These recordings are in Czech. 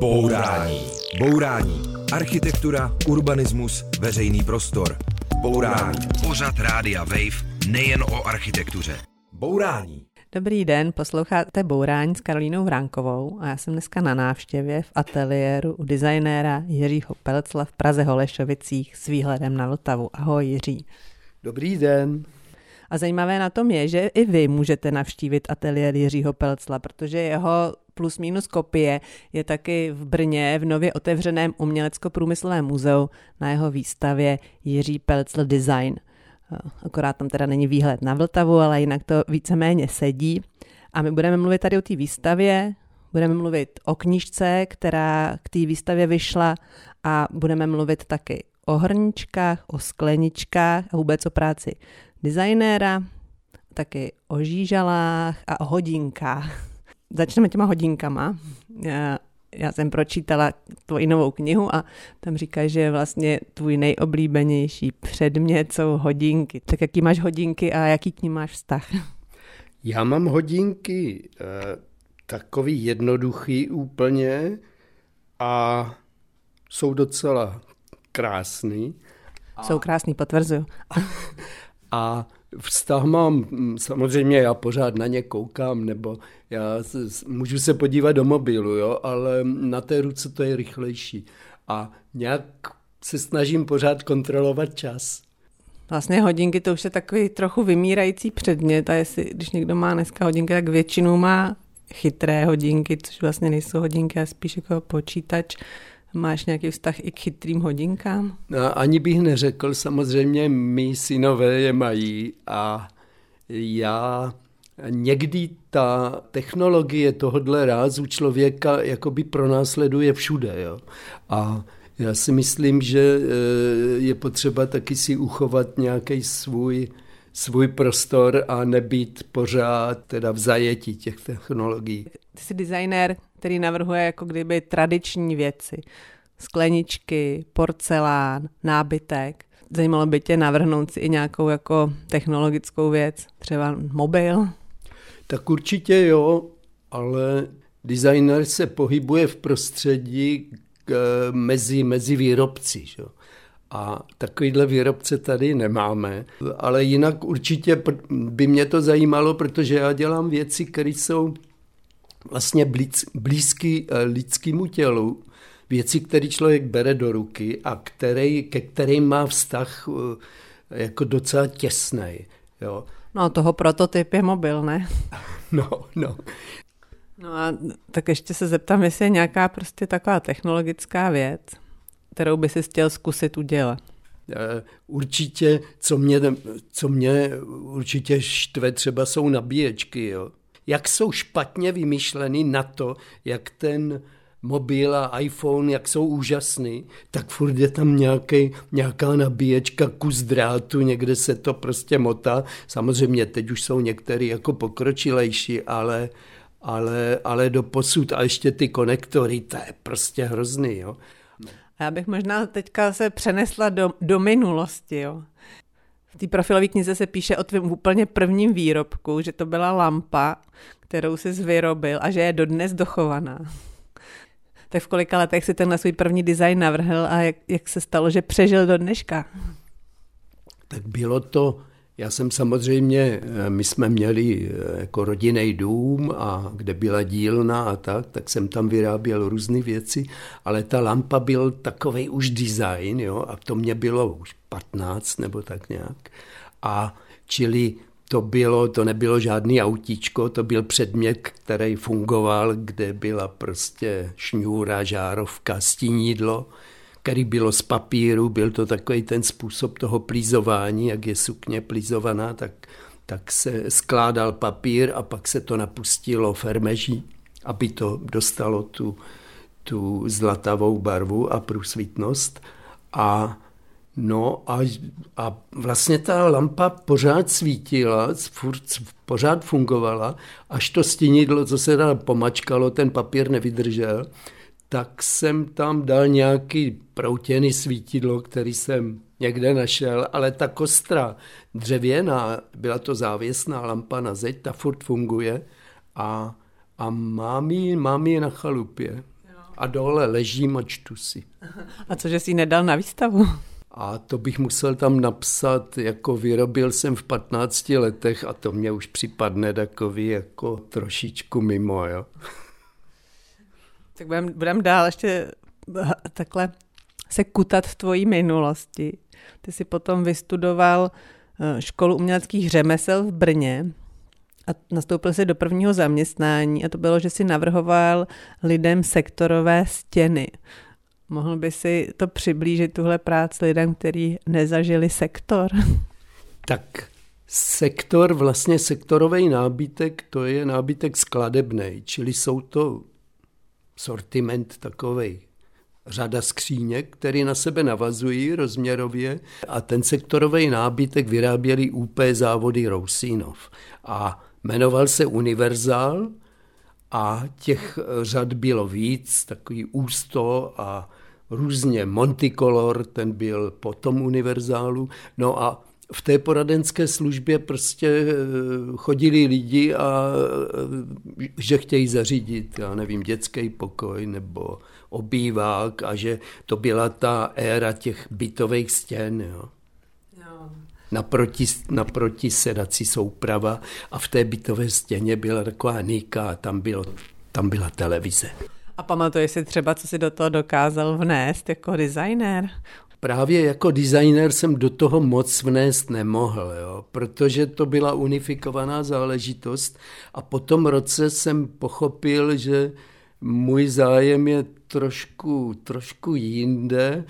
Bourání. Bourání. Architektura, urbanismus, veřejný prostor. Bourání. Pořad Rádia Wave nejen o architektuře. Bourání. Dobrý den, posloucháte Bourání s Karolínou Vránkovou a já jsem dneska na návštěvě v ateliéru u designéra Jiřího Pelcla v Praze Holešovicích s výhledem na Vltavu. Ahoj Jiří. Dobrý den. A zajímavé na tom je, že i vy můžete navštívit ateliér Jiřího Pelcla, protože jeho plus minus kopie je taky v Brně v nově otevřeném umělecko-průmyslovém muzeu na jeho výstavě Jiří Pelcl Design. Akorát tam teda není výhled na Vltavu, ale jinak to víceméně sedí. A my budeme mluvit tady o té výstavě, budeme mluvit o knížce, která k té výstavě vyšla a budeme mluvit taky o hrničkách, o skleničkách a vůbec o práci designéra, taky o žížalách a o hodinkách. Začneme těma hodinkama. Já, já jsem pročítala tvoji novou knihu a tam říkáš, že vlastně tvůj nejoblíbenější předmět jsou hodinky. Tak jaký máš hodinky a jaký k ním máš vztah? Já mám hodinky eh, takový jednoduchý úplně a jsou docela krásný. Jsou krásný, potvrzuju. A vztah mám, mm, samozřejmě já pořád na ně koukám, nebo já můžu se podívat do mobilu, jo, ale na té ruce to je rychlejší. A nějak se snažím pořád kontrolovat čas. Vlastně hodinky to už je takový trochu vymírající předmět a jestli, když někdo má dneska hodinky, tak většinou má chytré hodinky, což vlastně nejsou hodinky, ale spíš jako počítač. Máš nějaký vztah i k chytrým hodinkám? No, ani bych neřekl, samozřejmě mý synové je mají a já někdy ta technologie tohohle rázu člověka jakoby pronásleduje všude. Jo? A já si myslím, že eh, je potřeba taky si uchovat nějaký svůj, svůj prostor a nebýt pořád teda v zajetí těch technologií. Ty jsi designér, který navrhuje jako kdyby tradiční věci. Skleničky, porcelán, nábytek. Zajímalo by tě navrhnout si i nějakou jako technologickou věc, třeba mobil? Tak určitě jo, ale designer se pohybuje v prostředí k, mezi, mezi výrobci. Že? A takovýhle výrobce tady nemáme. Ale jinak určitě by mě to zajímalo, protože já dělám věci, které jsou vlastně blízky eh, lidskému tělu, věci, které člověk bere do ruky a který, ke kterým má vztah eh, jako docela těsný. Jo. No toho prototyp je mobil, ne? No, no. No a tak ještě se zeptám, jestli je nějaká prostě taková technologická věc, kterou by si chtěl zkusit udělat. Eh, určitě, co mě, co mě určitě štve, třeba jsou nabíječky. Jo jak jsou špatně vymyšleny na to, jak ten mobil a iPhone, jak jsou úžasný, tak furt je tam nějaký, nějaká nabíječka, kus drátu, někde se to prostě motá. Samozřejmě teď už jsou některé jako pokročilejší, ale, ale, ale do posud a ještě ty konektory, to je prostě hrozný. Jo. Já bych možná teďka se přenesla do, do minulosti. Jo. V té profilové knize se píše o tvém úplně prvním výrobku, že to byla lampa, kterou jsi vyrobil a že je dodnes dochovaná. Tak v kolika letech si tenhle svůj první design navrhl a jak, jak se stalo, že přežil do dneška? Tak bylo to, já jsem samozřejmě, eh, my jsme měli eh, jako rodinný dům, a kde byla dílna a tak, tak jsem tam vyráběl různé věci, ale ta lampa byl takový už design, jo, a to mě bylo už 15 nebo tak nějak. A čili to bylo, to nebylo žádný autíčko, to byl předmět, který fungoval, kde byla prostě šňůra, žárovka, stínidlo, který bylo z papíru, byl to takový ten způsob toho plízování, jak je sukně plízovaná, tak, tak se skládal papír a pak se to napustilo fermeží, aby to dostalo tu, tu zlatavou barvu a průsvitnost. A No a, a vlastně ta lampa pořád svítila, furt, pořád fungovala, až to stínidlo, co se tam pomačkalo, ten papír nevydržel, tak jsem tam dal nějaký proutěný svítidlo, který jsem někde našel, ale ta kostra dřevěná, byla to závěsná lampa na zeď, ta furt funguje a, a mám ji, mám ji na chalupě. a dole ležím a čtu si. A cože jsi nedal na výstavu? A to bych musel tam napsat, jako vyrobil jsem v 15 letech a to mě už připadne takový jako trošičku mimo, jo. Tak budeme budem dál ještě takhle se kutat v tvojí minulosti. Ty jsi potom vystudoval eh, školu uměleckých řemesel v Brně a nastoupil si do prvního zaměstnání a to bylo, že si navrhoval lidem sektorové stěny. Mohl by si to přiblížit, tuhle práci lidem, kteří nezažili sektor? Tak sektor, vlastně sektorový nábytek, to je nábytek skladebný, čili jsou to sortiment takový řada skříněk, které na sebe navazují rozměrově a ten sektorový nábytek vyráběli UP závody Rousínov. A jmenoval se Univerzál a těch řad bylo víc, takový ústo a různě Monticolor, ten byl po tom univerzálu. No a v té poradenské službě prostě eh, chodili lidi a eh, že chtějí zařídit, já nevím, dětský pokoj nebo obývák a že to byla ta éra těch bytových stěn. Jo. No. Naproti, naproti sedací souprava a v té bytové stěně byla taková níka a tam, bylo, tam byla televize. A pamatuješ si třeba, co si do toho dokázal vnést jako designer? Právě jako designer jsem do toho moc vnést nemohl, jo, protože to byla unifikovaná záležitost a po tom roce jsem pochopil, že můj zájem je trošku, trošku jinde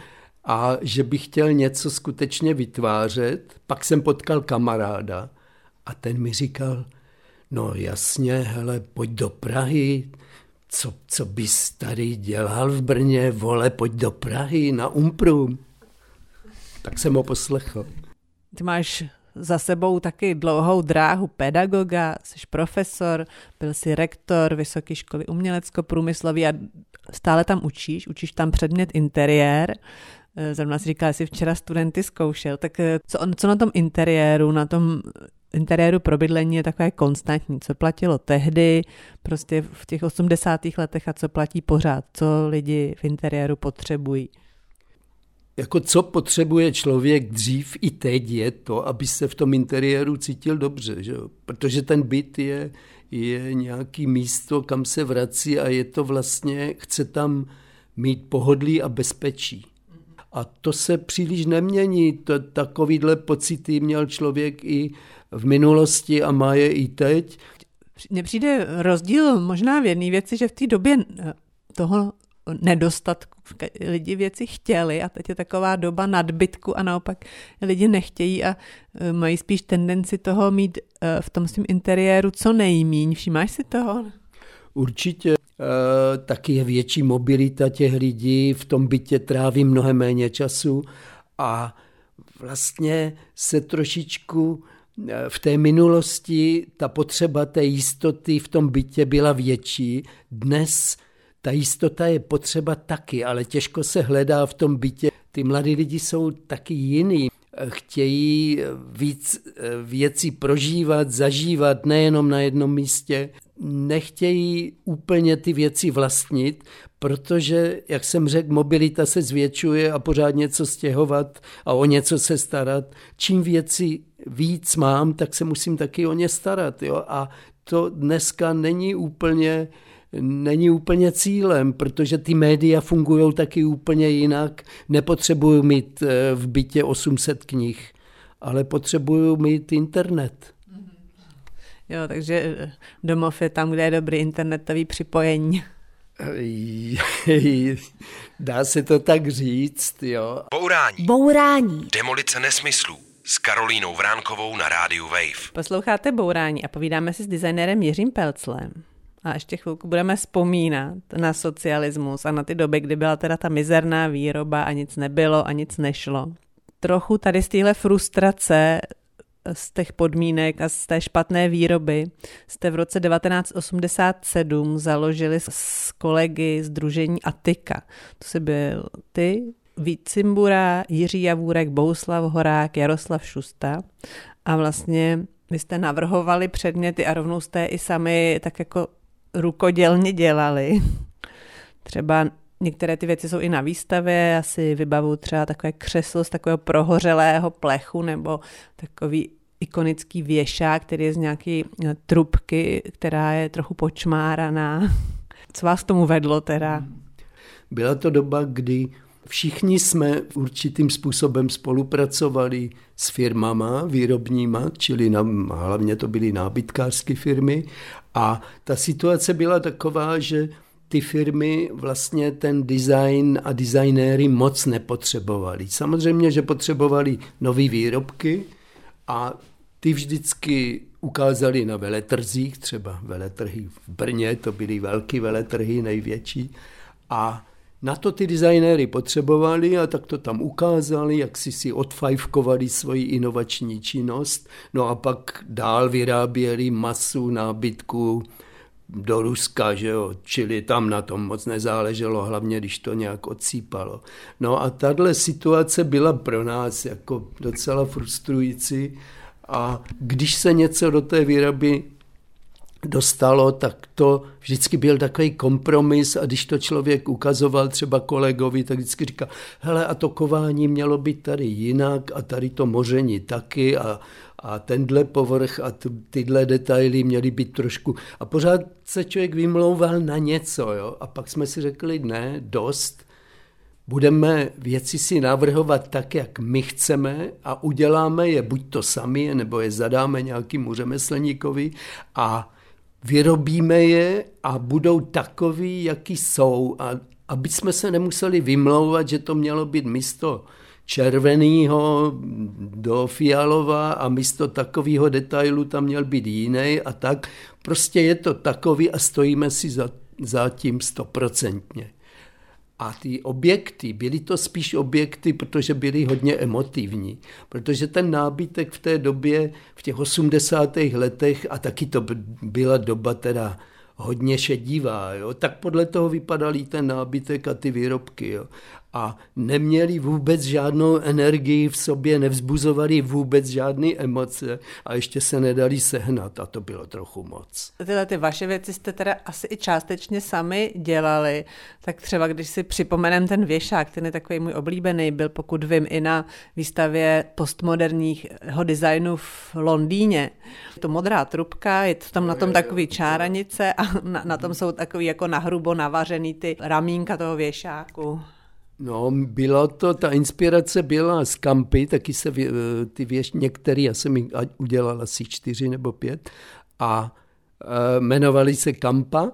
a že bych chtěl něco skutečně vytvářet. Pak jsem potkal kamaráda a ten mi říkal, no jasně, hele, pojď do Prahy, co, co bys tady dělal v Brně, vole, pojď do Prahy na Umprum. Tak jsem ho poslechl. Ty máš za sebou taky dlouhou dráhu pedagoga, jsi profesor, byl jsi rektor Vysoké školy umělecko-průmyslový a stále tam učíš, učíš tam předmět interiér. Eh, zrovna si říkala, jsi včera studenty zkoušel, tak eh, co, co na tom interiéru, na tom interiéru pro bydlení je takové konstantní, co platilo tehdy, prostě v těch 80. letech a co platí pořád, co lidi v interiéru potřebují jako co potřebuje člověk dřív i teď je to, aby se v tom interiéru cítil dobře, že? protože ten byt je, je nějaký místo, kam se vrací a je to vlastně, chce tam mít pohodlí a bezpečí. A to se příliš nemění. To, takovýhle pocity měl člověk i v minulosti a má je i teď. Mně přijde rozdíl možná v jedné věci, že v té době toho nedostatku. Lidi věci chtěli a teď je taková doba nadbytku a naopak lidi nechtějí a e, mají spíš tendenci toho mít e, v tom svém interiéru co nejmíň. Všimáš si toho? Určitě. E, taky je větší mobilita těch lidí, v tom bytě tráví mnohem méně času a vlastně se trošičku v té minulosti ta potřeba té jistoty v tom bytě byla větší. Dnes ta jistota je potřeba taky, ale těžko se hledá v tom bytě. Ty mladí lidi jsou taky jiný. Chtějí víc eh, věcí prožívat, zažívat nejenom na jednom místě. Nechtějí úplně ty věci vlastnit, protože, jak jsem řekl, mobilita se zvětšuje a pořád něco stěhovat a o něco se starat. Čím věci víc mám, tak se musím taky o ně starat. Jo? A to dneska není úplně není úplně cílem, protože ty média fungují taky úplně jinak. Nepotřebuju mít eh, v bytě 800 knih, ale potřebuju mít internet. Jo, takže eh, domov je tam, kde je dobrý internetový připojení. Dá se to tak říct, jo. Bourání. Bourání. Demolice nesmyslů s Karolínou Vránkovou na rádiu Wave. Posloucháte Bourání a povídáme si s designérem Jiřím Pelclem. A ještě chvilku budeme vzpomínat na socialismus a na ty doby, kdy byla teda ta mizerná výroba a nic nebylo a nic nešlo. Trochu tady z téhle frustrace z těch podmínek a z té špatné výroby jste v roce 1987 založili s kolegy Združení Atika. To se byl ty, Vít Cimbura, Jiří Javůrek, Bouslav Horák, Jaroslav Šusta a vlastně vy jste navrhovali předměty a rovnou jste i sami tak jako rukodělně dělali. Třeba Některé ty věci jsou i na výstavě, já si vybavu třeba takové křeslo z takového prohořelého plechu nebo takový ikonický věšák, který je z nějaké eh, trubky, která je trochu počmáraná. Co vás tomu vedlo teda? Byla to doba, kdy všichni jsme určitým způsobem spolupracovali s firmama výrobníma, čili na, hlavně to byly nábytkářské firmy a ta situace byla taková, že ty firmy vlastně ten design a designéry moc nepotřebovali. Samozřejmě, že potřebovali nové výrobky a ty vždycky ukázali na veletrzích, třeba veletrhy v Brně, to byly velké veletrhy, největší. A na to ty designéry potřebovali a tak to tam ukázali, jak si si odfajfkovali svoji inovační činnost. No a pak dál vyráběli masu nábytku do Ruska, že jo? čili tam na tom moc nezáleželo, hlavně když to nějak odsýpalo. No a tahle situace byla pro nás jako docela frustrující a když se něco do té výroby dostalo, tak to vždycky byl takový kompromis a když to člověk ukazoval třeba kolegovi, tak vždycky říkal, hele a to kování mělo být tady jinak a tady to moření taky a, a tenhle povrch a tyhle detaily měly být trošku. A pořád se člověk vymlouval na něco, jo? A pak jsme si řekli, ne, dost, budeme věci si navrhovat tak, jak my chceme a uděláme je buď to sami, nebo je zadáme nějakému řemeslníkovi a vyrobíme je a budou takový, jaký jsou. A aby jsme se nemuseli vymlouvat, že to mělo být místo červeného do fialova a místo takového detailu tam měl být jiný a tak. Prostě je to takový a stojíme si za, za tím stoprocentně. A ty objekty, byly to spíš objekty, protože byly hodně emotivní. Protože ten nábytek v té době, v těch 80. letech, a taky to byla doba teda hodně šedivá, jo, tak podle toho vypadal ten nábytek a ty výrobky. Jo a neměli vůbec žádnou energii v sobě, nevzbuzovali vůbec žádné emoce a ještě se nedali sehnat a to bylo trochu moc. Tyhle ty vaše věci jste teda asi i částečně sami dělali, tak třeba když si připomenem ten věšák, ten je takový můj oblíbený, byl pokud vím i na výstavě postmoderního designu v Londýně. To modrá trubka, je to tam na tom takový čáranice a na, na tom jsou takový jako nahrubo navařený ty ramínka toho věšáku. No, bylo to, ta inspirace byla z kampy, taky se ty věž, některý, já jsem jich udělal asi čtyři nebo pět, a e, jmenovali se Kampa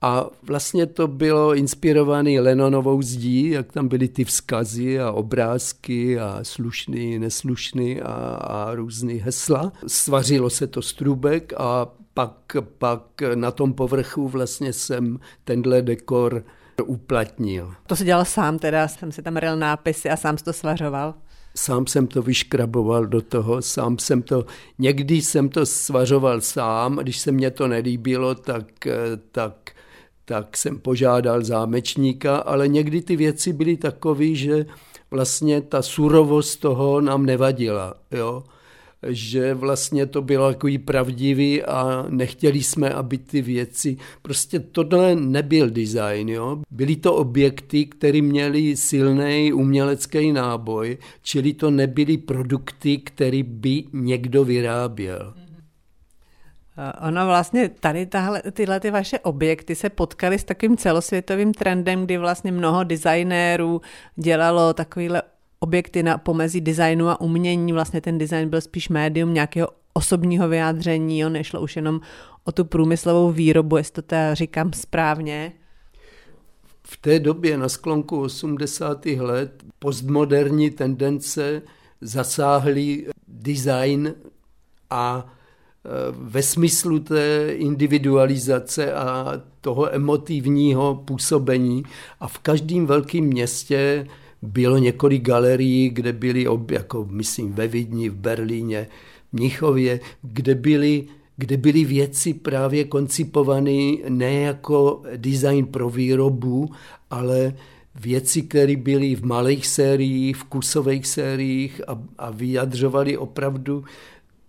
a vlastně to bylo inspirované Lenonovou zdí, jak tam byly ty vzkazy a obrázky a slušný, neslušný a, a různý hesla. Svařilo se to strubek a pak, pak na tom povrchu vlastně jsem tenhle dekor uplatnil. To si dělal sám teda, jsem si tam ryl nápisy a sám to svařoval? Sám jsem to vyškraboval do toho, sám jsem to, někdy jsem to svařoval sám, když se mně to nelíbilo, tak, tak, tak jsem požádal zámečníka, ale někdy ty věci byly takové, že vlastně ta surovost toho nám nevadila. Jo? Že vlastně to bylo takový pravdivý a nechtěli jsme, aby ty věci, prostě tohle nebyl design, jo. Byly to objekty, které měly silný umělecký náboj, čili to nebyly produkty, které by někdo vyráběl. Ono vlastně tady tahle, tyhle ty vaše objekty se potkaly s takovým celosvětovým trendem, kdy vlastně mnoho designérů dělalo takovýhle objekty na pomezí designu a umění. Vlastně ten design byl spíš médium nějakého osobního vyjádření, jo, nešlo už jenom o tu průmyslovou výrobu, jestli to teda říkám správně. V té době na sklonku 80. let postmoderní tendence zasáhly design a e, ve smyslu té individualizace a toho emotivního působení a v každém velkém městě bylo několik galerií, kde byly, jako myslím ve Vidni, v Berlíně, v Mnichově, kde byly kde byly věci právě koncipované ne jako design pro výrobu, ale věci, které byly v malých sériích, v kusových sériích a, a vyjadřovaly opravdu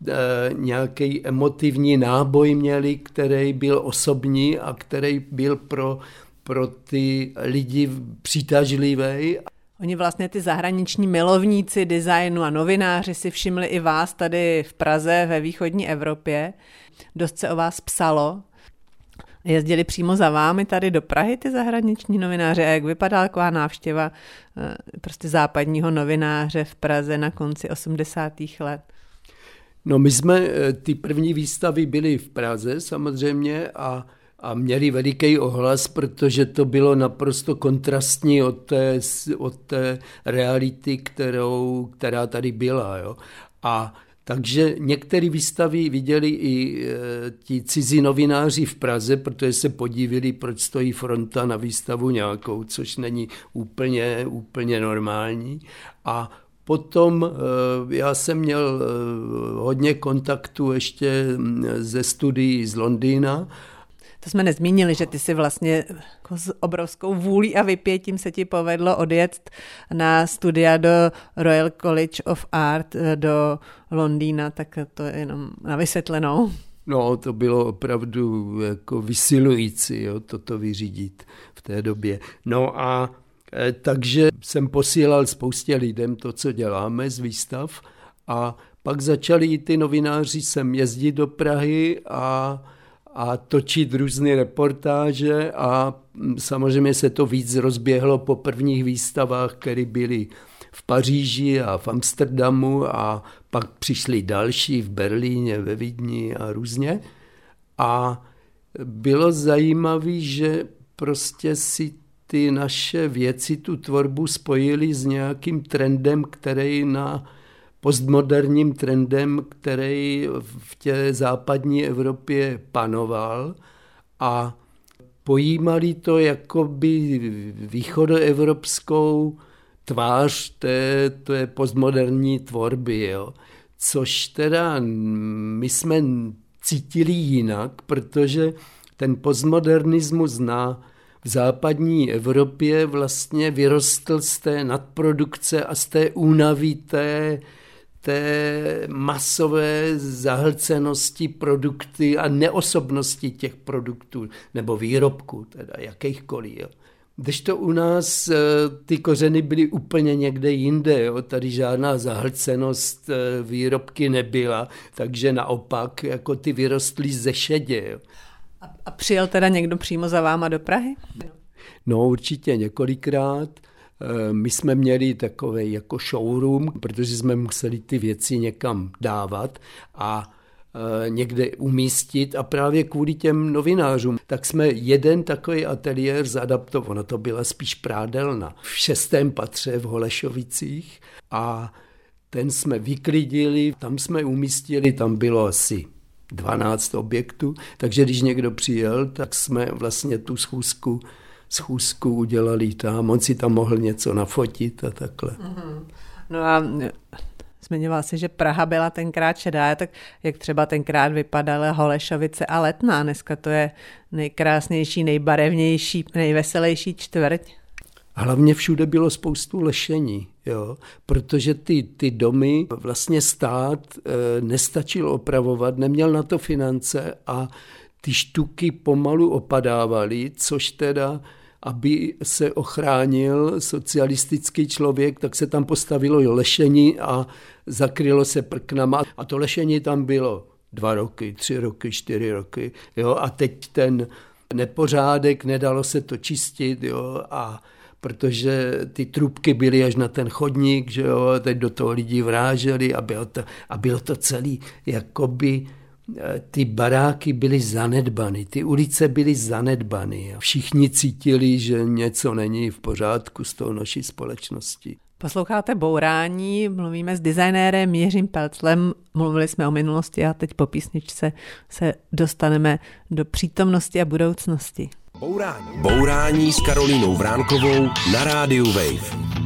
e, nějaký emotivní náboj měli, který byl osobní a který byl pro pro ty lidi přitažlivý. Oni vlastně ty zahraniční milovníci designu a novináři si všimli i vás tady v Praze ve východní Evropě. Dost se o vás psalo. Jezdili přímo za vámi tady do Prahy ty zahraniční novináři a jak vypadala taková návštěva eh, prostě západního novináře v Praze na konci 80. let? No my jsme, eh, ty první výstavy byly v Praze samozřejmě a a měli veliký ohlas, protože to bylo naprosto kontrastní od té, od té reality, kterou, která tady byla. Jo. A takže některé výstavy viděli i e, ti cizí novináři v Praze, protože se podívili, proč stojí fronta na výstavu nějakou, což není úplně, úplně normální. A Potom e, já jsem měl e, hodně kontaktu ještě ze studií z Londýna to jsme nezmínili, že ty si vlastně jako s obrovskou vůlí a vypětím se ti povedlo odjet na studia do Royal College of Art eh, do Londýna, tak to je jenom na vysvětlenou. No, to bylo opravdu jako vysilující, jo, toto vyřídit v té době. No a e, takže jsem posílal spoustě lidem to, co děláme z výstav a pak začali ty novináři sem jezdit do Prahy a a točit různé reportáže a samozřejmě se to víc rozběhlo po prvních výstavách, které byly v Paříži a v Amsterdamu a pak přišly další v Berlíně, ve Vídni a různě. A bylo zajímavé, že prostě si ty naše věci, tu tvorbu spojili s nějakým trendem, který na postmoderním trendem, který v té západní Evropě panoval a pojímali to jako by východoevropskou tvář té, té postmoderní tvorby, jo. což teda my jsme cítili jinak, protože ten postmodernismus na v západní Evropě vlastně vyrostl z té nadprodukce a z té únavy té masové zahlcenosti produkty a neosobnosti těch produktů nebo výrobků, teda jakýchkoliv. Jo. Když to u nás eh, ty kořeny byly úplně někde jinde, jo. tady žádná zahlcenost eh, výrobky nebyla, takže naopak jako ty vyrostly ze šedě. Jo. A přijel teda někdo přímo za váma do Prahy? No určitě několikrát. Eh, my jsme měli takový jako showroom, protože jsme museli ty věci někam dávat a eh, někde umístit. A právě kvůli těm novinářům, tak jsme jeden takový ateliér zadaptovali, ono to byla spíš prádelna, v šestém patře v Holešovicích. A ten jsme vyklidili, tam jsme umístili, tam bylo asi 12 objektů, takže když někdo přijel, tak jsme vlastně tu schůzku schůzku udělali tam, on si tam mohl něco nafotit a takhle. Mm-hmm. No a zmiňoval si, že Praha byla tenkrát šedá, tak jak třeba tenkrát vypadaly Holešovice a Letná, dneska to je nejkrásnější, nejbarevnější, nejveselější čtvrť. Hlavně všude bylo spoustu lešení, jo? protože ty, ty domy vlastně stát e, nestačil opravovat, neměl na to finance a ty štuky pomalu opadávaly, což teda aby se ochránil socialistický člověk, tak se tam postavilo lešení a zakrylo se prknama. A to lešení tam bylo dva roky, tři roky, čtyři roky. Jo? A teď ten nepořádek, nedalo se to čistit jo? a protože ty trubky byly až na ten chodník, že jo, teď do toho lidi vráželi a bylo to, a bylo to celý jakoby ty baráky byly zanedbany, ty ulice byly zanedbany a všichni cítili, že něco není v pořádku s tou naší společností. Posloucháte Bourání, mluvíme s designérem Jiřím Pelclem, mluvili jsme o minulosti a teď po písničce se dostaneme do přítomnosti a budoucnosti. Bourání. Bourání s Karolínou Vránkovou na rádiu Wave.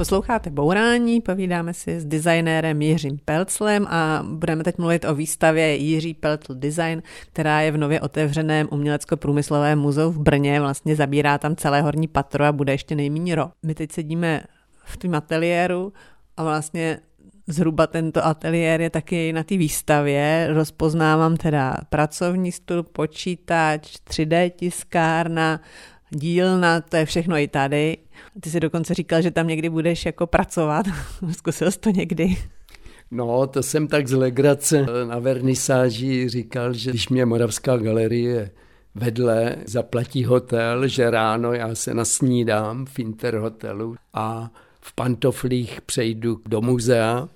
Posloucháte Bourání, povídáme si s designérem Jiřím Pelclem a budeme teď mluvit o výstavě Jiří Pelcl Design, která je v nově otevřeném umělecko-průmyslovém muzeu v Brně, vlastně zabírá tam celé horní patro a bude ještě nejméně rok. My teď sedíme v tom ateliéru a vlastně zhruba tento ateliér je taky na té výstavě. Rozpoznávám teda pracovní stůl, počítač, 3D tiskárna, dílna, to je všechno i tady. Ty si dokonce říkal, že tam někdy budeš jako pracovat. Zkusil jsi to někdy? No, to jsem tak z legrace na vernisáži říkal, že když mě Moravská galerie vedle zaplatí hotel, že ráno já se nasnídám v Interhotelu a v pantoflích přejdu do muzea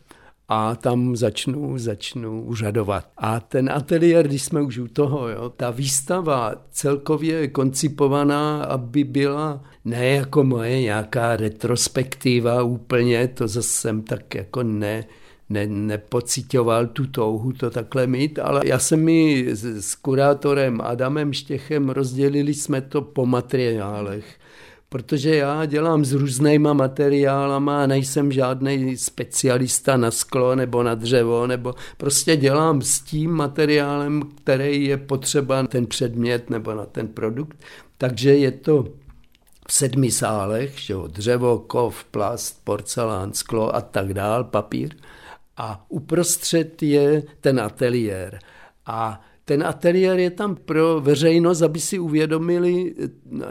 a tam začnu, začnu užadovat. A ten ateliér, když jsme už u toho, jo, ta výstava celkově je koncipovaná, aby byla ne jako moje nějaká retrospektiva úplně, to zase jsem tak jako ne, ne, nepocitoval tu touhu to takhle mít, ale já jsem mi s, s kurátorem Adamem Štěchem rozdělili jsme to po materiálech protože já dělám s různýma materiálama a nejsem žádný specialista na sklo nebo na dřevo, nebo prostě dělám s tím materiálem, který je potřeba na ten předmět nebo na ten produkt. Takže je to v sedmi sálech, že jo, dřevo, kov, plast, porcelán, sklo a tak dál, papír. A uprostřed je ten ateliér. A ten ateliér je tam pro veřejnost, aby si uvědomili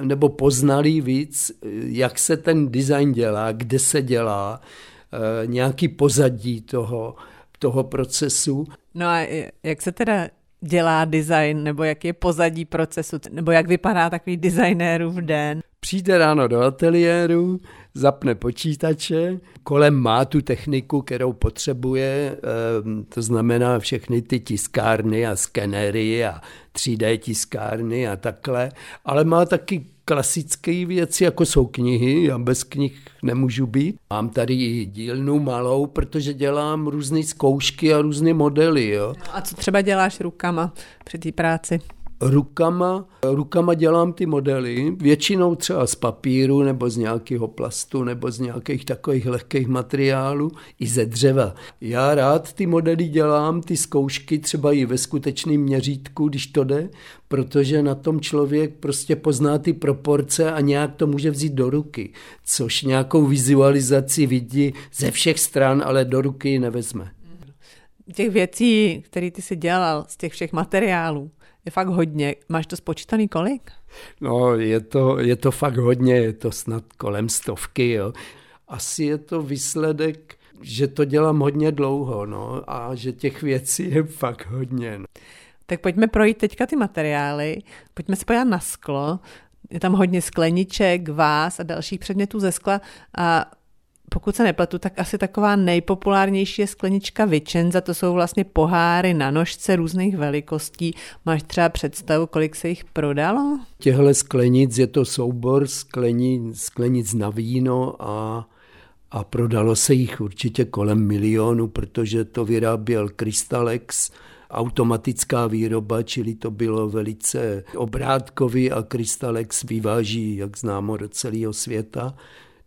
nebo poznali víc, jak se ten design dělá, kde se dělá, eh, nějaký pozadí toho, toho procesu. No a jak se teda dělá design, nebo jak je pozadí procesu, nebo jak vypadá takový designérův den? Přijde ráno do ateliéru, zapne počítače, kolem má tu techniku, kterou potřebuje, ehm, to znamená všechny ty tiskárny a skenery a 3D tiskárny a takhle, ale má taky klasické věci, jako jsou knihy, já bez knih nemůžu být. Mám tady i dílnu malou, protože dělám různé zkoušky a různé modely. Jo. A co třeba děláš rukama při té práci? Rukama, rukama dělám ty modely, většinou třeba z papíru nebo z nějakého plastu nebo z nějakých takových lehkých materiálů i ze dřeva. Já rád ty modely dělám, ty zkoušky třeba i ve skutečném měřítku, když to jde, protože na tom člověk prostě pozná ty proporce a nějak to může vzít do ruky, což nějakou vizualizaci vidí ze všech stran, ale do ruky ji nevezme. Těch věcí, které ty si dělal, z těch všech materiálů, je fakt hodně. Máš to spočítaný kolik? No, je to, je to fakt hodně, je to snad kolem stovky, jo. Asi je to výsledek, že to dělám hodně dlouho, no, a že těch věcí je fakt hodně. No. Tak pojďme projít teďka ty materiály, pojďme se podívat na sklo, je tam hodně skleniček, vás a dalších předmětů ze skla a pokud se nepletu, tak asi taková nejpopulárnější je sklenička Vicenza, to jsou vlastně poháry na nožce různých velikostí. Máš třeba představu, kolik se jich prodalo? Těhle sklenic je to soubor sklenic, sklenic na víno a a prodalo se jich určitě kolem milionu, protože to vyráběl Crystalex, automatická výroba, čili to bylo velice obrátkový a Crystalex vyváží, jak známo, do celého světa.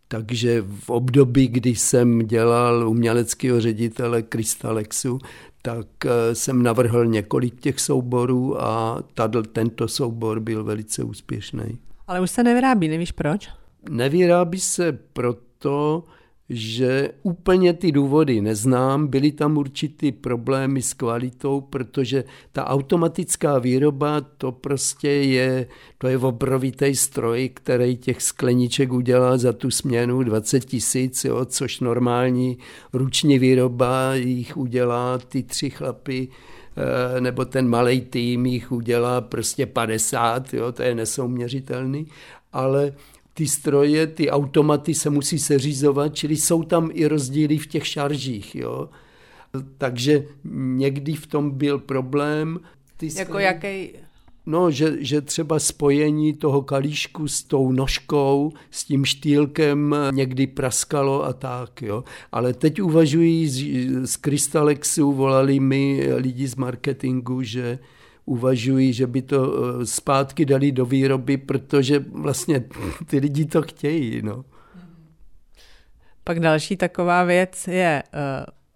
Takže v období, kdy jsem dělal uměleckého ředitele Krystalexu, tak eh, jsem navrhl několik těch souborů a tadl, tento soubor byl velice úspěšný. Ale už se nevyrábí, nevíš proč? Nevyrábí se proto, že úplně ty důvody neznám, byly tam určitý problémy s kvalitou, protože ta automatická výroba, to prostě je, to je obrovitý stroj, který těch skleniček udělá za tu směnu 20 tisíc, což normální ruční výroba jich udělá ty tři chlapy eh, nebo ten malý tým jich udělá prostě 50, jo, to je nesouměřitelný, ale ty stroje, ty automaty se musí seřizovat, čili jsou tam i rozdíly v těch šaržích. Jo? Takže někdy v tom byl problém. Ty jako stroje... jaký? No, že, že třeba spojení toho kalíšku s tou nožkou, s tím štýlkem někdy praskalo a tak, jo. Ale teď uvažují z, z Krystalexu, volali mi lidi z marketingu, že uvažují, že by to eh, zpátky dali do výroby, protože vlastně ty lidi to chtějí. No. Pak další taková věc je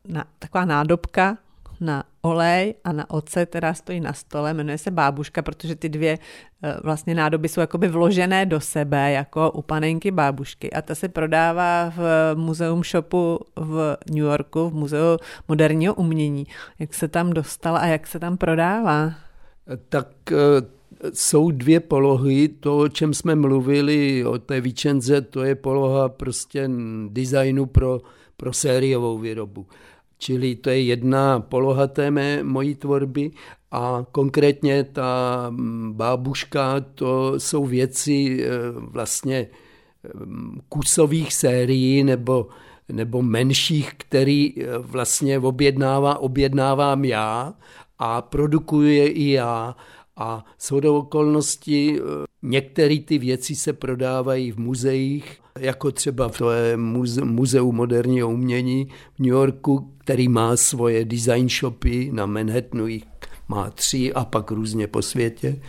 uh, na, taková nádobka na olej a na oce, která stojí na stole, jmenuje se bábuška, protože ty dvě uh, vlastně nádoby jsou jakoby vložené do sebe, jako u panenky bábušky. A ta se prodává v muzeum shopu v New Yorku, v muzeu moderního umění. Jak se tam dostala a jak se tam prodává? Tak eh, jsou dvě polohy. To, o čem jsme mluvili, o té Vicenze, to je poloha prostě designu pro, pro sériovou výrobu. Čili to je jedna poloha té mé, mojí tvorby a konkrétně ta mm, bábuška, to jsou věci e, vlastně mm, kusových sérií nebo, nebo menších, který e, vlastně objednává, objednávám já a produkuje i já. A shodou okolností e, některé ty věci se prodávají v muzeích, jako třeba v to je muze, Muzeu moderního umění v New Yorku, který má svoje design shopy na Manhattanu, jich má tři a pak různě po světě.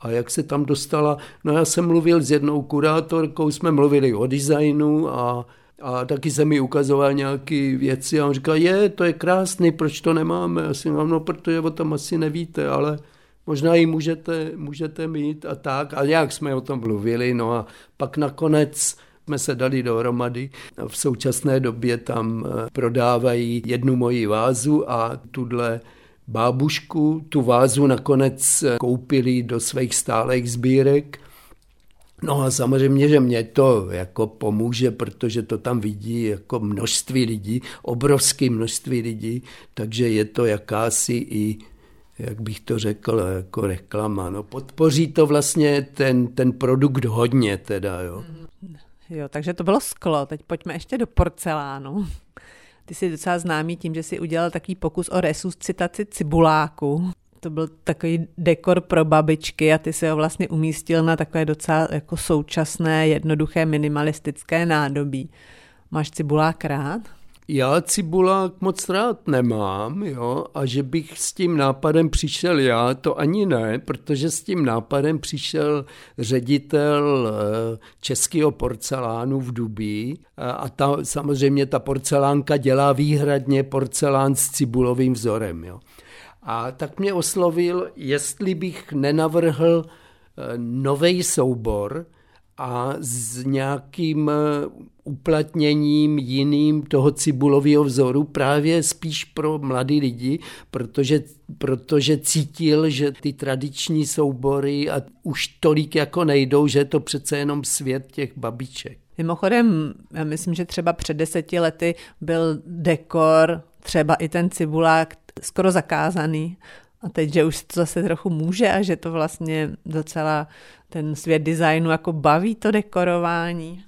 A jak se tam dostala, no já jsem mluvil s jednou kurátorkou, jsme mluvili o designu a, a taky se mi ukazoval nějaké věci a on říkal, je, to je krásný, proč to nemáme? Já říkám, no protože o tom asi nevíte, ale možná ji můžete, můžete mít a tak. A nějak jsme o tom mluvili, no a pak nakonec jsme se dali dohromady. V současné době tam eh, prodávají jednu moji vázu a tuhle bábušku. Tu vázu nakonec eh, koupili do svých stálých sbírek. No a samozřejmě, že mě to jako pomůže, protože to tam vidí jako množství lidí, obrovské množství lidí, takže je to jakási i jak bych to řekl, jako reklama. No, podpoří to vlastně ten, ten produkt hodně teda, jo. Jo, takže to bylo sklo. Teď pojďme ještě do porcelánu. Ty jsi docela známý tím, že jsi udělal takový pokus o resuscitaci cibuláku. To byl takový dekor pro babičky a ty si ho vlastně umístil na takové docela jako současné, jednoduché, minimalistické nádobí. Máš cibulák rád? já cibulák moc rád nemám, jo, a že bych s tím nápadem přišel já, to ani ne, protože s tím nápadem přišel ředitel eh, českého porcelánu v Dubí a ta, samozřejmě ta porcelánka dělá výhradně porcelán s cibulovým vzorem, jo. A tak mě oslovil, jestli bych nenavrhl eh, nový soubor, a s nějakým eh, uplatněním jiným toho cibulového vzoru právě spíš pro mladý lidi, protože, protože cítil, že ty tradiční soubory a už tolik jako nejdou, že je to přece jenom svět těch babiček. Mimochodem, já myslím, že třeba před deseti lety byl dekor, třeba i ten cibulák, skoro zakázaný. A teď, že už to zase trochu může a že to vlastně docela ten svět designu jako baví to dekorování?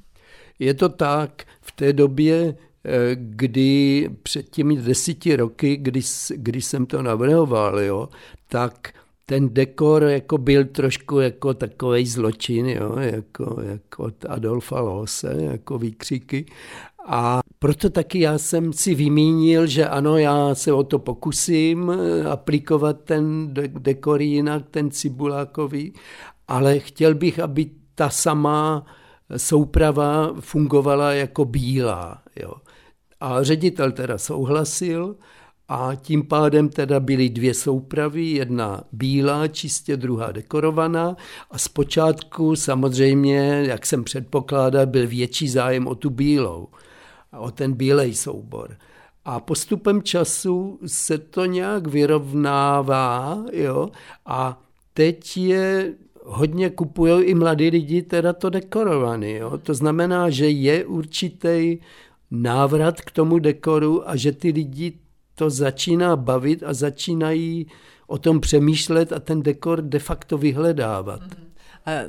Je to tak, v té době, eh, kdy před těmi deseti roky, kdy, kdy jsem to navrhoval, jo, tak ten dekor jako byl trošku jako takový zločin, jo, jako, jako od Adolfa Lose, jako výkřiky. A proto taky já jsem si vymínil, že ano, já se o to pokusím eh, aplikovat ten dekor jinak, ten cibulákový, ale chtěl bych, aby ta samá souprava fungovala jako bílá. Jo. A ředitel teda souhlasil a tím pádem teda byly dvě soupravy, jedna bílá, čistě druhá dekorovaná a zpočátku samozřejmě, jak jsem předpokládal, byl větší zájem o tu bílou, o ten bílej soubor. A postupem času se to nějak vyrovnává jo? a teď je hodně kupují i mladí lidi teda to dekorovaný. Jo? To znamená, že je určitý návrat k tomu dekoru a že ty lidi to začíná bavit a začínají o tom přemýšlet a ten dekor de facto vyhledávat. Mm-hmm.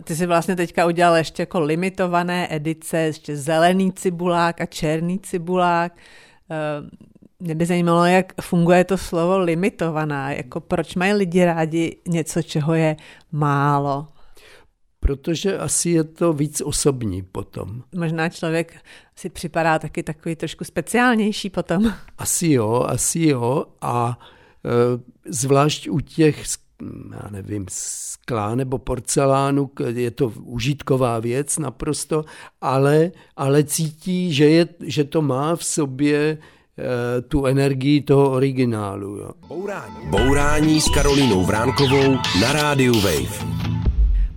Ty jsi vlastně teďka udělal ještě jako limitované edice, ještě zelený cibulák a černý cibulák. Ehm, mě by zajímalo, jak funguje to slovo limitovaná, jako proč mají lidi rádi něco, čeho je málo. Protože asi je to víc osobní potom. Možná člověk si připadá taky takový trošku speciálnější potom. Asi jo, asi jo a e, zvlášť u těch já nevím, skla nebo porcelánu, je to užitková věc naprosto, ale, ale cítí, že, je, že to má v sobě Eh, tu energii toho originálu. Jo. Bourání. Bourání s Karolínou Vránkovou na rádiu Wave.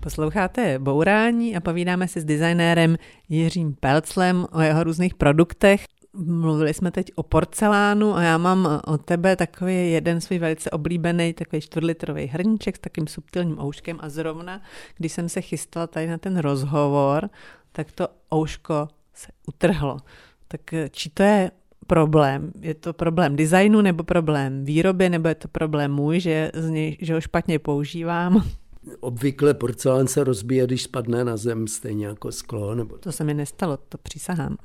Posloucháte Bourání a povídáme si s designérem Jiřím Pelclem o jeho různých produktech. Mluvili jsme teď o porcelánu a já mám od tebe takový jeden svůj velice oblíbený, takový čtvrtlitrový hrníček s takým subtilním ouškem a zrovna, když jsem se chystala tady na ten rozhovor, tak to ouško se utrhlo. Tak eh, či to je problém? Je to problém designu nebo problém výroby, nebo je to problém můj, že, z něj, že ho špatně používám? Obvykle porcelán se rozbije, když spadne na zem, stejně jako sklo. Nebo... To se mi nestalo, to přísahám.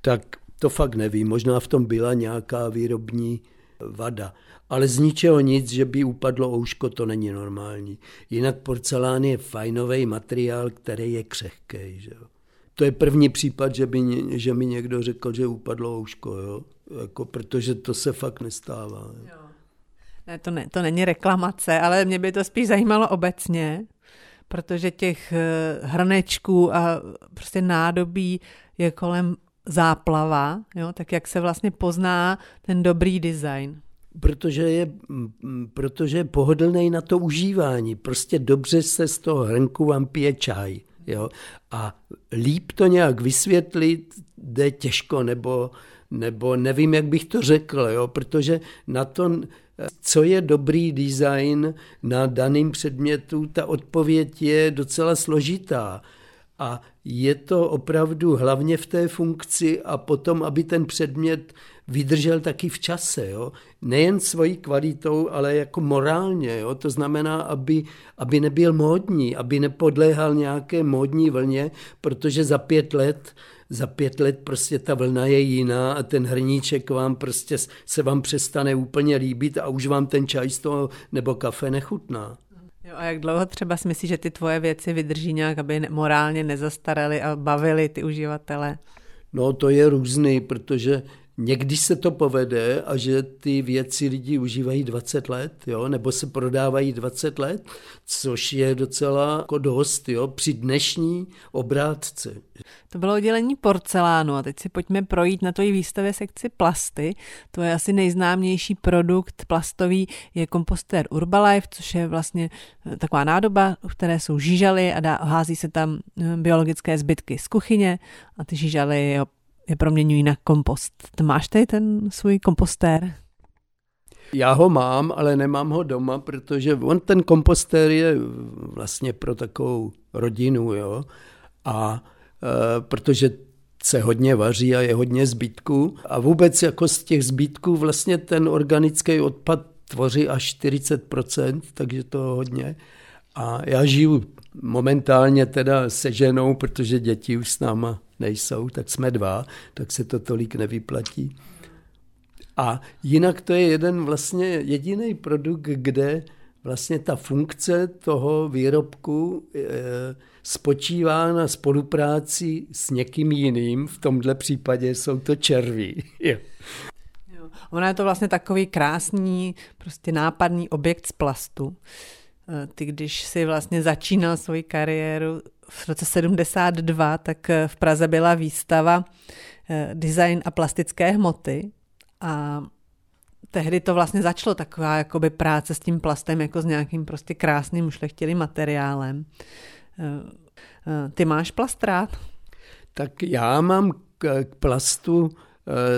Tak to fakt nevím, možná v tom byla nějaká výrobní vada. Ale z ničeho nic, že by upadlo ouško, to není normální. Jinak porcelán je fajnový materiál, který je křehký. Že jo? To je první případ, že, by, že mi někdo řekl, že upadlo ouško, jo? Jako, protože to se fakt nestává. Jo? Ne, to, ne, to není reklamace, ale mě by to spíš zajímalo obecně, protože těch eh, hrnečků a prostě nádobí je kolem záplava, jo? tak jak se vlastně pozná ten dobrý design? Protože je, protože je pohodlný na to užívání. Prostě dobře se z toho hrnku vám pije čaj. Jo? A líp to nějak vysvětlit jde těžko, nebo, nebo nevím, jak bych to řekl, jo? protože na to, co je dobrý design na daném předmětu, ta odpověď je docela složitá. A je to opravdu hlavně v té funkci a potom, aby ten předmět vydržel taky v čase. Jo? Nejen svojí kvalitou, ale jako morálně. Jo? To znamená, aby, aby nebyl módní, aby nepodléhal nějaké módní vlně, protože za pět let za pět let prostě ta vlna je jiná a ten hrníček vám prostě se vám přestane úplně líbit a už vám ten čaj z toho nebo kafe nechutná. Jo, a jak dlouho třeba si myslíš, že ty tvoje věci vydrží nějak, aby morálně nezastaraly a bavily ty uživatele? No to je různý, protože Někdy se to povede a že ty věci lidi užívají 20 let, jo, nebo se prodávají 20 let, což je docela jako dost jo, při dnešní obrátce. To bylo oddělení porcelánu a teď si pojďme projít na tvojí výstavě sekci plasty. To je asi nejznámější produkt plastový, je kompostér Urbalife, což je vlastně eh, taková nádoba, v které jsou žížaly a dá, hází se tam eh, biologické zbytky z kuchyně a ty žížaly je proměňují na kompost. To máš tady ten svůj kompostér? Já ho mám, ale nemám ho doma, protože on ten kompostér je vlastně pro takovou rodinu, jo. A e, protože se hodně vaří a je hodně zbytků. A vůbec jako z těch zbytků vlastně ten organický odpad tvoří až 40%, takže to hodně. A já žiju momentálně teda se ženou, protože děti už s náma nejsou, tak jsme dva, tak se to tolik nevyplatí. A jinak to je jeden vlastně jediný produkt, kde vlastně ta funkce toho výrobku e, spočívá na spolupráci s někým jiným. V tomhle případě jsou to červí. Jo. Ona je to vlastně takový krásný, prostě nápadný objekt z plastu. E, ty, když si vlastně začínal svoji kariéru v roce 72, tak eh, v Praze byla výstava eh, design a plastické hmoty a tehdy to vlastně začalo taková jakoby práce s tím plastem jako s nějakým prostě krásným ušlechtilým materiálem. Eh, ty máš plast rád? Tak já mám k plastu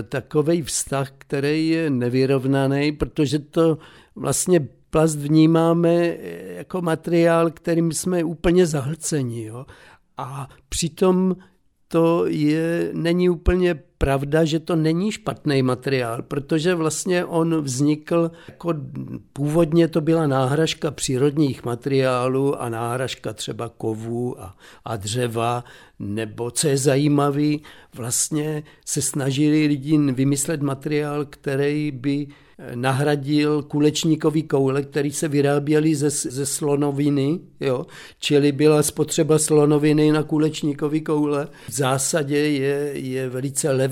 takový vztah, který je nevyrovnaný, protože to vlastně plast vnímáme eh, jako materiál, kterým jsme úplně zahlceni. Jo? A přitom to je, není úplně pravda, že to není špatný materiál, protože vlastně on vznikl jako původně to byla náhražka přírodních materiálů a náhražka třeba kovů a, a dřeva, nebo co je zajímavý, vlastně se snažili lidi vymyslet materiál, který by nahradil kulečníkový koule, který se vyráběly ze, ze slonoviny, jo? čili byla spotřeba slonoviny na kulečníkový koule. V zásadě je, je velice levný,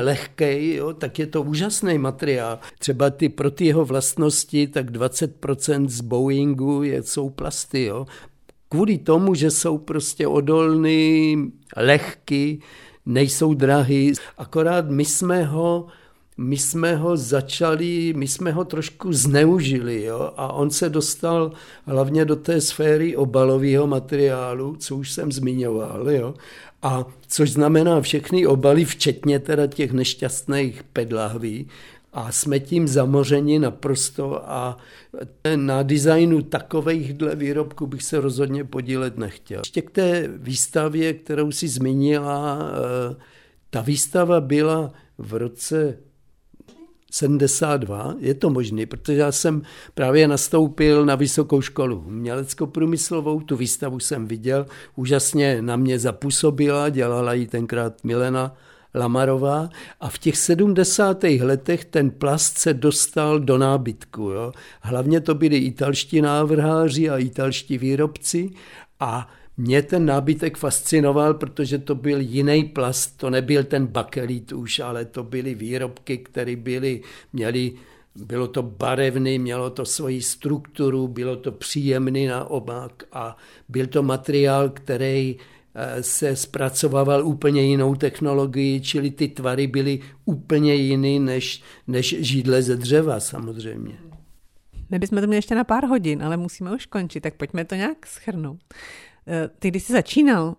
lehký, jo? tak je to úžasný materiál. Třeba ty pro ty jeho vlastnosti, tak 20% z Boeingu je, jsou plasty. Jo? Kvůli tomu, že jsou prostě odolný, lehký, nejsou drahý. Akorát my jsme ho my jsme ho začali, my jsme ho trošku zneužili jo? a on se dostal hlavně do té sféry obalového materiálu, co už jsem zmiňoval. Jo? A což znamená všechny obaly, včetně teda těch nešťastných pedlahví, a jsme tím zamořeni naprosto a na designu takovýchhle výrobků bych se rozhodně podílet nechtěl. Ještě k té výstavě, kterou si zmínila, eh, ta výstava byla v roce 72, je to možné, protože já jsem právě nastoupil na vysokou školu umělecko-průmyslovou, tu výstavu jsem viděl, úžasně na mě zapůsobila, dělala ji tenkrát Milena Lamarová a v těch 70. letech ten plast se dostal do nábytku. Jo. Hlavně to byli italští návrháři a italští výrobci a mě ten nábytek fascinoval, protože to byl jiný plast, to nebyl ten bakelit už, ale to byly výrobky, které byly, měly bylo to barevný, mělo to svoji strukturu, bylo to příjemný na obák a byl to materiál, který eh, se zpracovával úplně jinou technologii, čili ty tvary byly úplně jiný než, než židle ze dřeva samozřejmě. My bychom to měli ještě na pár hodin, ale musíme už končit, tak pojďme to nějak schrnout. Eh, ty, když jsi začínal,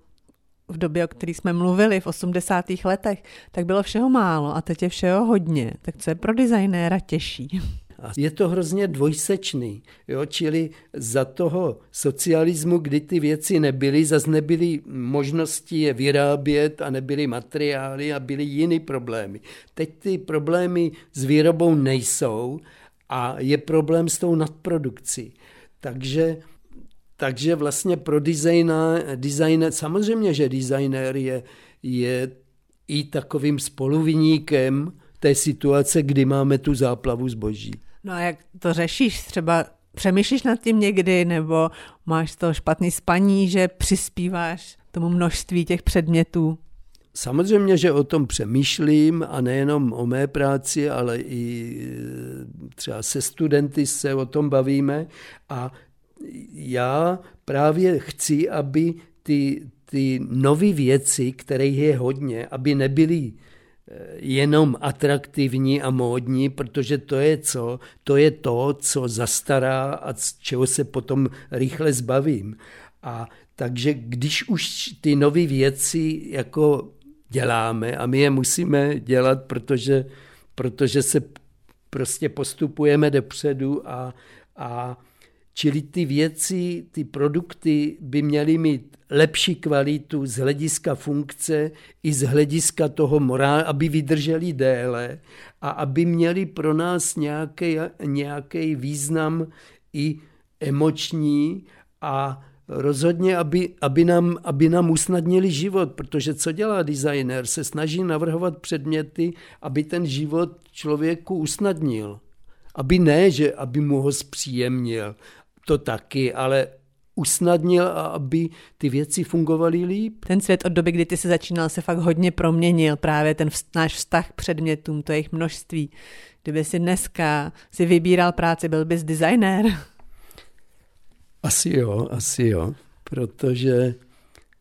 v době, o které jsme mluvili v 80. letech, tak bylo všeho málo a teď je všeho hodně. Tak co je pro designéra těžší? Je to hrozně dvojsečný, jo? čili za toho socialismu, kdy ty věci nebyly, zase nebyly možnosti je vyrábět a nebyly materiály a byly jiný problémy. Teď ty problémy s výrobou nejsou a je problém s tou nadprodukcí. Takže takže vlastně pro designer, designer samozřejmě, že designer je, je i takovým spoluviníkem té situace, kdy máme tu záplavu zboží. No a jak to řešíš? Třeba přemýšlíš nad tím někdy, nebo máš to špatný spaní, že přispíváš tomu množství těch předmětů? Samozřejmě, že o tom přemýšlím a nejenom o mé práci, ale i třeba se studenty se o tom bavíme a já právě chci, aby ty, ty nové věci, které je hodně, aby nebyly eh, jenom atraktivní a módní, protože to je co? To je to, co zastará a z čeho se potom rychle zbavím. A takže když už ty nové věci jako děláme a my je musíme dělat, protože, protože se prostě postupujeme dopředu a, a Čili ty věci, ty produkty by měly mít lepší kvalitu z hlediska funkce i z hlediska toho morálu, aby vydrželi déle a aby měli pro nás nějaký, nějaký význam i emoční a rozhodně, aby, aby, nám, aby nám usnadnili život, protože co dělá designer? Se snaží navrhovat předměty, aby ten život člověku usnadnil. Aby ne, že aby mu ho zpříjemnil, to taky, ale usnadnil, aby ty věci fungovaly líp. Ten svět od doby, kdy ty se začínal, se fakt hodně proměnil. Právě ten náš vztah k předmětům, to jejich množství. Kdyby si dneska si vybíral práci, byl bys designér? Asi jo, asi jo. Protože,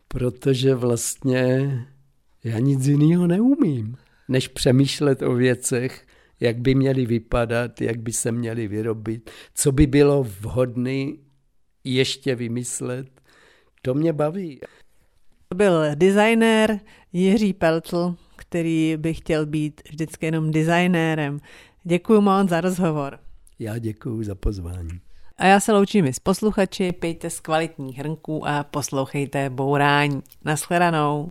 protože vlastně já nic jiného neumím, než přemýšlet o věcech, jak by měly vypadat, jak by se měly vyrobit, co by bylo vhodné ještě vymyslet. To mě baví. To byl designér Jiří Peltl, který by chtěl být vždycky jenom designérem. Děkuji moc za rozhovor. Já děkuji za pozvání. A já se loučím i s posluchači, pijte z kvalitních hrnků a poslouchejte Bourání. Naschledanou.